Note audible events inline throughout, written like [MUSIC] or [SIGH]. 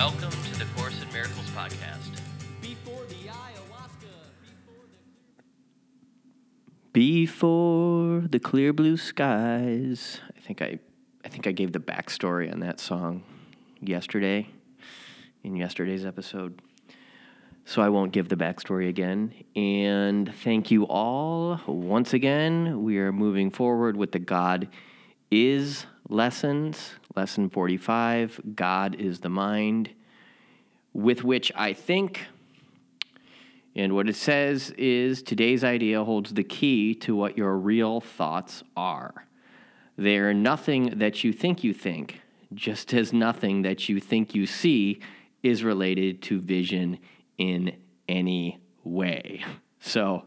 Welcome to the Course in Miracles podcast. Before the ayahuasca, before the clear blue skies. I think I I think I gave the backstory on that song yesterday in yesterday's episode. So I won't give the backstory again. And thank you all once again. We are moving forward with the God is lessons, lesson 45. God is the mind, with which I think and what it says is today's idea holds the key to what your real thoughts are. They are nothing that you think you think, just as nothing that you think you see is related to vision in any way. So,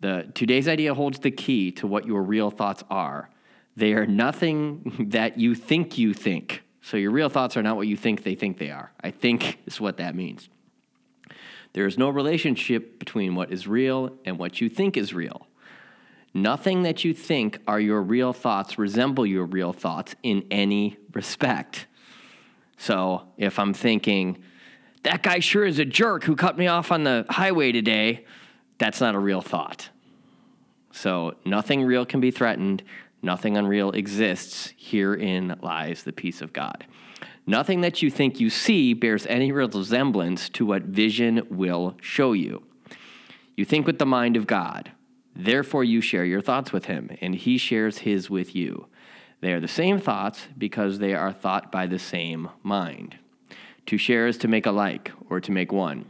the today's idea holds the key to what your real thoughts are. They are nothing that you think you think. So your real thoughts are not what you think they think they are. I think is what that means. There is no relationship between what is real and what you think is real. Nothing that you think are your real thoughts resemble your real thoughts in any respect. So if I'm thinking, that guy sure is a jerk who cut me off on the highway today, that's not a real thought. So nothing real can be threatened, nothing unreal exists. Herein lies the peace of God. Nothing that you think you see bears any resemblance to what vision will show you. You think with the mind of God. Therefore, you share your thoughts with him, and he shares his with you. They are the same thoughts because they are thought by the same mind. To share is to make alike, or to make one.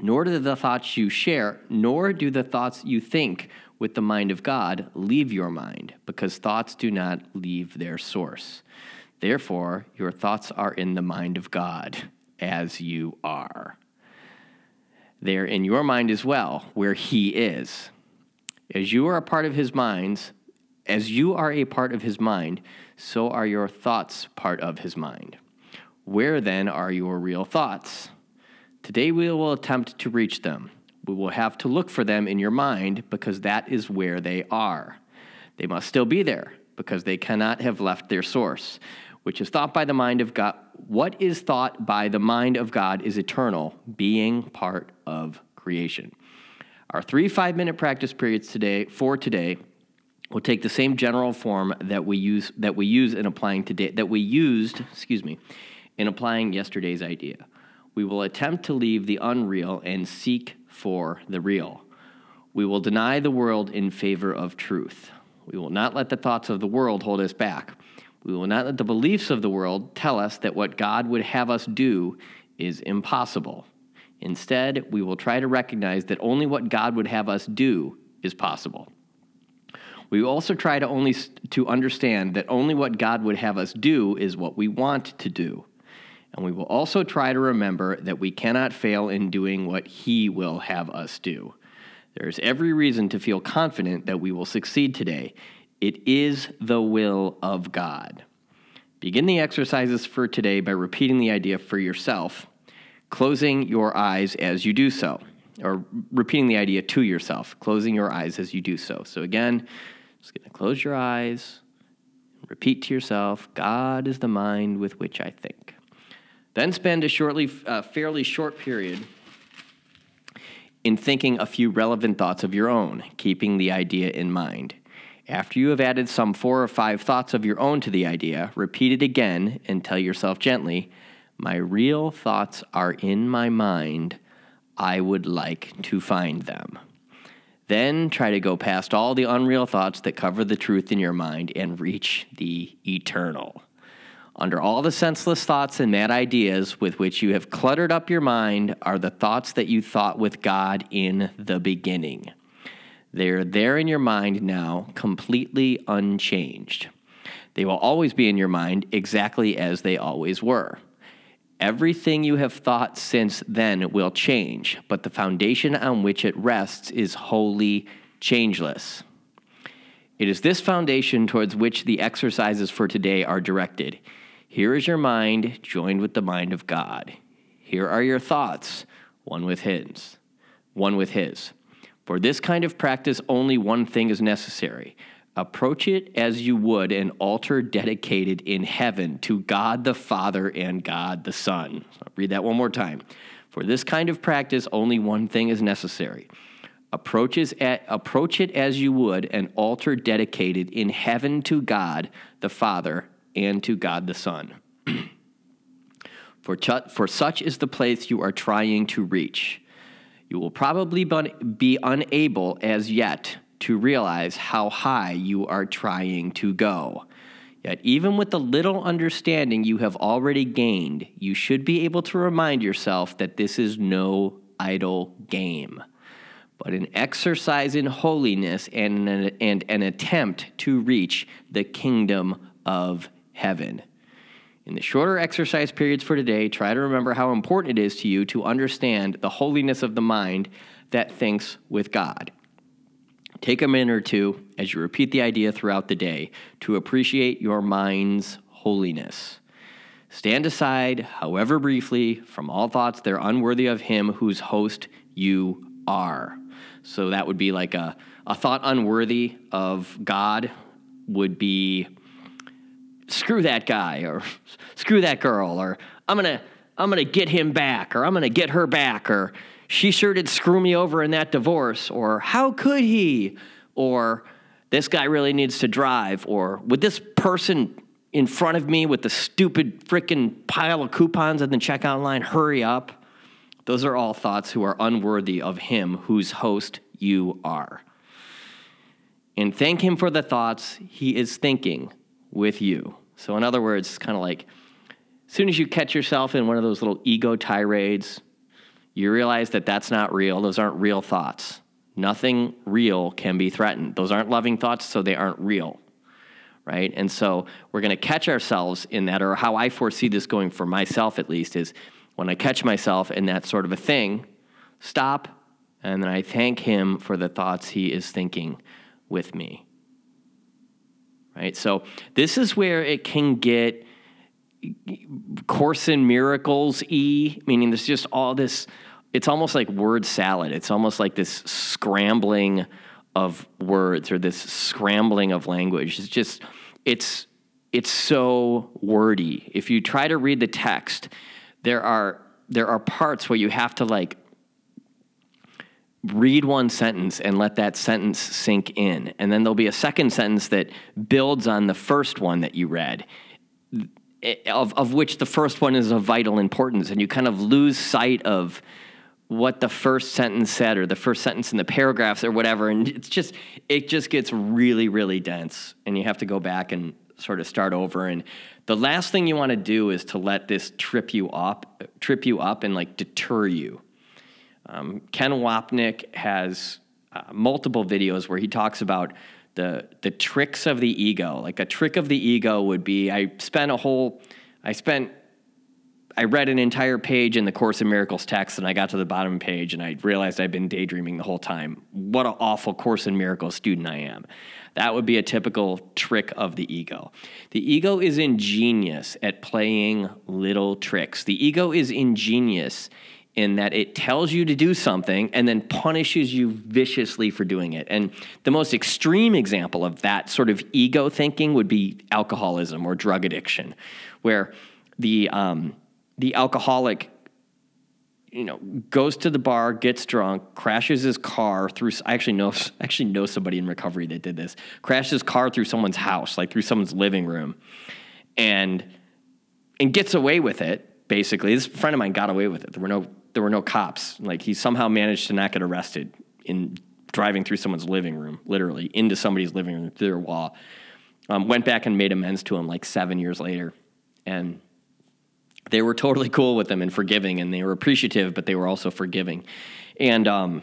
Nor do the thoughts you share, nor do the thoughts you think with the mind of God leave your mind, because thoughts do not leave their source. Therefore, your thoughts are in the mind of God, as you are. They are in your mind as well, where He is. As you are a part of His minds, as you are a part of His mind, so are your thoughts part of His mind. Where then are your real thoughts? Today we will attempt to reach them. We will have to look for them in your mind because that is where they are. They must still be there because they cannot have left their source, which is thought by the mind of God. What is thought by the mind of God is eternal, being part of creation. Our three five minute practice periods today for today will take the same general form that we use that we use in applying today that we used, excuse me, in applying yesterday's idea. We will attempt to leave the unreal and seek for the real. We will deny the world in favor of truth. We will not let the thoughts of the world hold us back. We will not let the beliefs of the world tell us that what God would have us do is impossible. Instead, we will try to recognize that only what God would have us do is possible. We also try to only to understand that only what God would have us do is what we want to do. And we will also try to remember that we cannot fail in doing what He will have us do. There is every reason to feel confident that we will succeed today. It is the will of God. Begin the exercises for today by repeating the idea for yourself, closing your eyes as you do so, or repeating the idea to yourself, closing your eyes as you do so. So, again, just going to close your eyes, repeat to yourself God is the mind with which I think. Then spend a shortly, uh, fairly short period in thinking a few relevant thoughts of your own, keeping the idea in mind. After you have added some four or five thoughts of your own to the idea, repeat it again and tell yourself gently, My real thoughts are in my mind. I would like to find them. Then try to go past all the unreal thoughts that cover the truth in your mind and reach the eternal. Under all the senseless thoughts and mad ideas with which you have cluttered up your mind are the thoughts that you thought with God in the beginning. They are there in your mind now, completely unchanged. They will always be in your mind exactly as they always were. Everything you have thought since then will change, but the foundation on which it rests is wholly changeless. It is this foundation towards which the exercises for today are directed. Here is your mind joined with the mind of God. Here are your thoughts, one with his, one with his. For this kind of practice only one thing is necessary, Approach it as you would an altar dedicated in heaven to God the Father and God the Son. I'll read that one more time. For this kind of practice, only one thing is necessary. Approaches at, approach it as you would an altar dedicated in heaven to God the Father and to God the Son. for, ch- for such is the place you are trying to reach. You will probably be unable as yet to realize how high you are trying to go. Yet, even with the little understanding you have already gained, you should be able to remind yourself that this is no idle game, but an exercise in holiness and an, and an attempt to reach the kingdom of heaven. In the shorter exercise periods for today, try to remember how important it is to you to understand the holiness of the mind that thinks with God. Take a minute or two as you repeat the idea throughout the day to appreciate your mind's holiness. Stand aside, however briefly, from all thoughts that are unworthy of Him whose host you are. So that would be like a, a thought unworthy of God would be screw that guy or screw that girl or I'm going to I'm going to get him back or I'm going to get her back or she sure did screw me over in that divorce or how could he? Or this guy really needs to drive or would this person in front of me with the stupid freaking pile of coupons at the checkout line hurry up? Those are all thoughts who are unworthy of him whose host you are. And thank him for the thoughts he is thinking with you. So, in other words, kind of like as soon as you catch yourself in one of those little ego tirades, you realize that that's not real. Those aren't real thoughts. Nothing real can be threatened. Those aren't loving thoughts, so they aren't real. Right? And so we're going to catch ourselves in that, or how I foresee this going for myself at least, is when I catch myself in that sort of a thing, stop, and then I thank him for the thoughts he is thinking with me right? So this is where it can get Course in Miracles e, meaning there's just all this. It's almost like word salad. It's almost like this scrambling of words or this scrambling of language. It's just it's it's so wordy. If you try to read the text, there are there are parts where you have to like read one sentence and let that sentence sink in. And then there'll be a second sentence that builds on the first one that you read, of, of which the first one is of vital importance. And you kind of lose sight of what the first sentence said or the first sentence in the paragraphs or whatever. And it's just, it just gets really, really dense. And you have to go back and sort of start over. And the last thing you want to do is to let this trip you up, trip you up and like deter you um, Ken Wapnick has uh, multiple videos where he talks about the the tricks of the ego. Like a trick of the ego would be I spent a whole I spent I read an entire page in the Course in Miracles text and I got to the bottom page and I realized I'd been daydreaming the whole time. What an awful Course in Miracles student I am. That would be a typical trick of the ego. The ego is ingenious at playing little tricks. The ego is ingenious in that it tells you to do something and then punishes you viciously for doing it. And the most extreme example of that sort of ego thinking would be alcoholism or drug addiction, where the um, the alcoholic you know goes to the bar gets drunk crashes his car through i actually know [LAUGHS] actually know somebody in recovery that did this crashes his car through someone's house like through someone's living room and and gets away with it basically this friend of mine got away with it there were no there were no cops. Like he somehow managed to not get arrested in driving through someone's living room, literally into somebody's living room through their wall. Um, went back and made amends to him like seven years later, and they were totally cool with him and forgiving, and they were appreciative, but they were also forgiving. And um,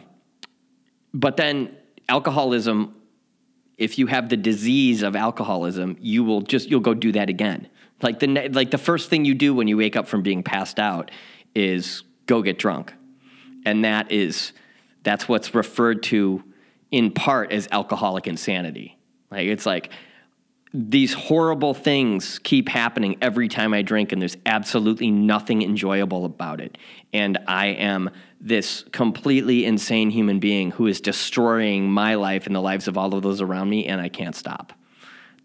but then alcoholism, if you have the disease of alcoholism, you will just you'll go do that again. Like the like the first thing you do when you wake up from being passed out is go get drunk. And that is that's what's referred to in part as alcoholic insanity. Like it's like these horrible things keep happening every time I drink, and there's absolutely nothing enjoyable about it. And I am this completely insane human being who is destroying my life and the lives of all of those around me, and I can't stop.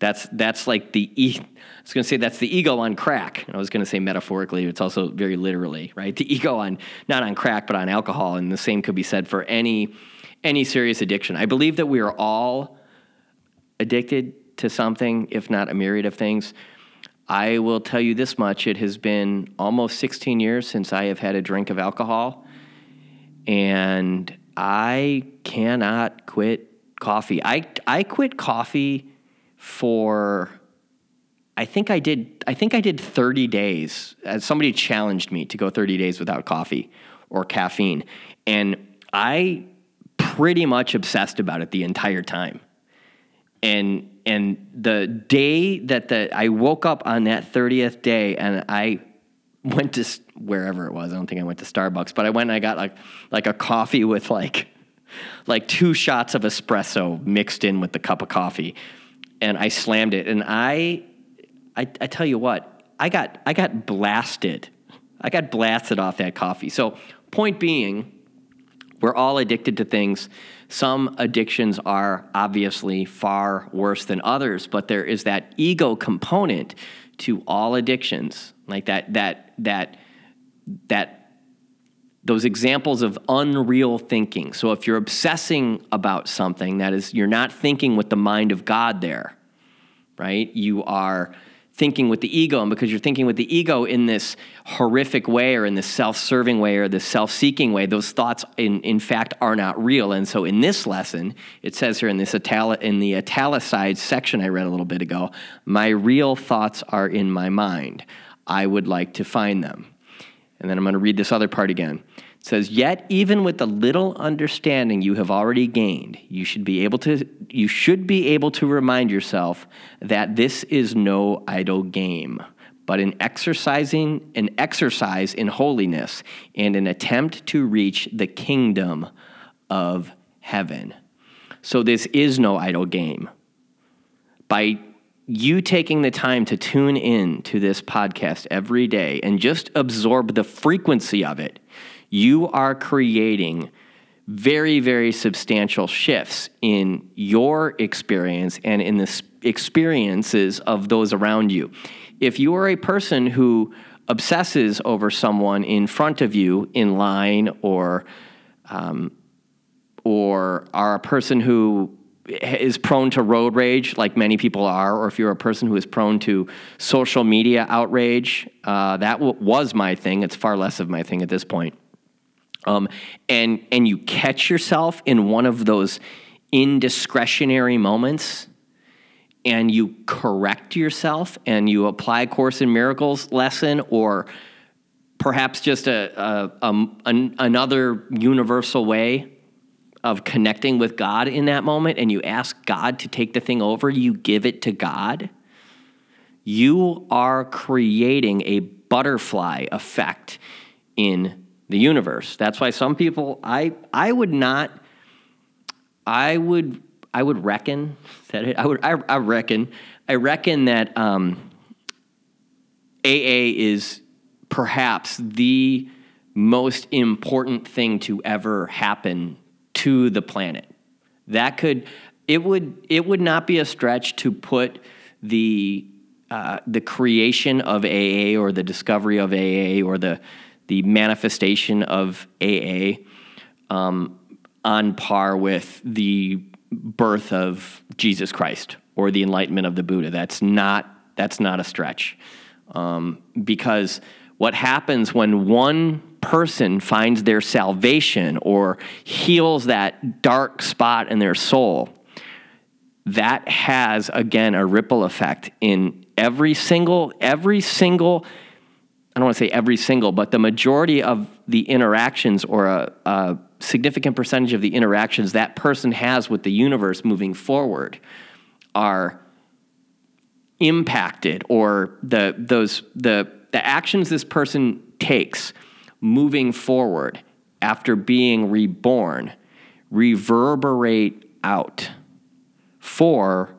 That's that's like the e- I was going to say that's the ego on crack. I was going to say metaphorically, it's also very literally, right? The ego on not on crack, but on alcohol, and the same could be said for any any serious addiction. I believe that we are all addicted to something, if not a myriad of things. I will tell you this much: it has been almost 16 years since I have had a drink of alcohol, and I cannot quit coffee. I I quit coffee for I think I did I think I did 30 days. Uh, somebody challenged me to go 30 days without coffee or caffeine and I pretty much obsessed about it the entire time. And and the day that the I woke up on that 30th day and I went to wherever it was. I don't think I went to Starbucks, but I went and I got like like a coffee with like like two shots of espresso mixed in with the cup of coffee and I slammed it. And I, I, I tell you what, I got, I got blasted. I got blasted off that coffee. So, point being, we're all addicted to things. Some addictions are obviously far worse than others, but there is that ego component to all addictions, like that, that, that, that those examples of unreal thinking. So if you're obsessing about something, that is, you're not thinking with the mind of God there, right? You are thinking with the ego, and because you're thinking with the ego in this horrific way or in this self-serving way or this self-seeking way, those thoughts in, in fact are not real. And so in this lesson, it says here in this itali- in the italicized section I read a little bit ago, my real thoughts are in my mind. I would like to find them. And then I'm going to read this other part again. It says, Yet even with the little understanding you have already gained, you should be able to you should be able to remind yourself that this is no idle game, but an exercising an exercise in holiness and an attempt to reach the kingdom of heaven. So this is no idle game. By you taking the time to tune in to this podcast every day and just absorb the frequency of it, you are creating very, very substantial shifts in your experience and in the experiences of those around you. If you are a person who obsesses over someone in front of you in line or um, or are a person who is prone to road rage, like many people are, or if you're a person who is prone to social media outrage, uh, that w- was my thing. It's far less of my thing at this point. Um, and and you catch yourself in one of those indiscretionary moments, and you correct yourself, and you apply Course in Miracles lesson, or perhaps just a, a, a an, another universal way of connecting with God in that moment and you ask God to take the thing over, you give it to God, you are creating a butterfly effect in the universe. That's why some people I I would not I would I would reckon that I would I, I reckon I reckon that um, AA is perhaps the most important thing to ever happen to the planet. That could it would it would not be a stretch to put the uh, the creation of AA or the discovery of AA or the the manifestation of AA um, on par with the birth of Jesus Christ or the enlightenment of the Buddha. That's not that's not a stretch um, because what happens when one person finds their salvation or heals that dark spot in their soul, that has again a ripple effect in every single every single I don't want to say every single, but the majority of the interactions or a, a significant percentage of the interactions that person has with the universe moving forward are impacted or the those the the actions this person takes moving forward after being reborn reverberate out for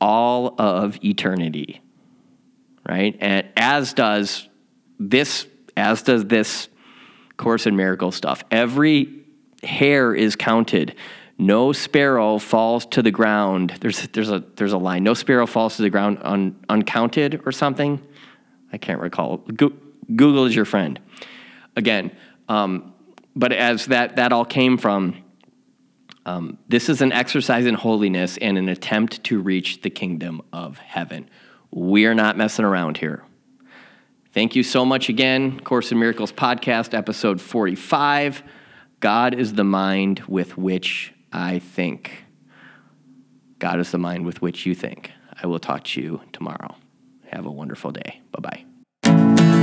all of eternity, right? And as does this, as does this Course in Miracle stuff. Every hair is counted. No sparrow falls to the ground. There's there's a there's a line. No sparrow falls to the ground un, uncounted or something. I can't recall. Go, Google is your friend. Again, um, but as that that all came from, um, this is an exercise in holiness and an attempt to reach the kingdom of heaven. We are not messing around here. Thank you so much again. Course in Miracles podcast, episode 45. God is the mind with which I think. God is the mind with which you think. I will talk to you tomorrow. Have a wonderful day. Bye bye.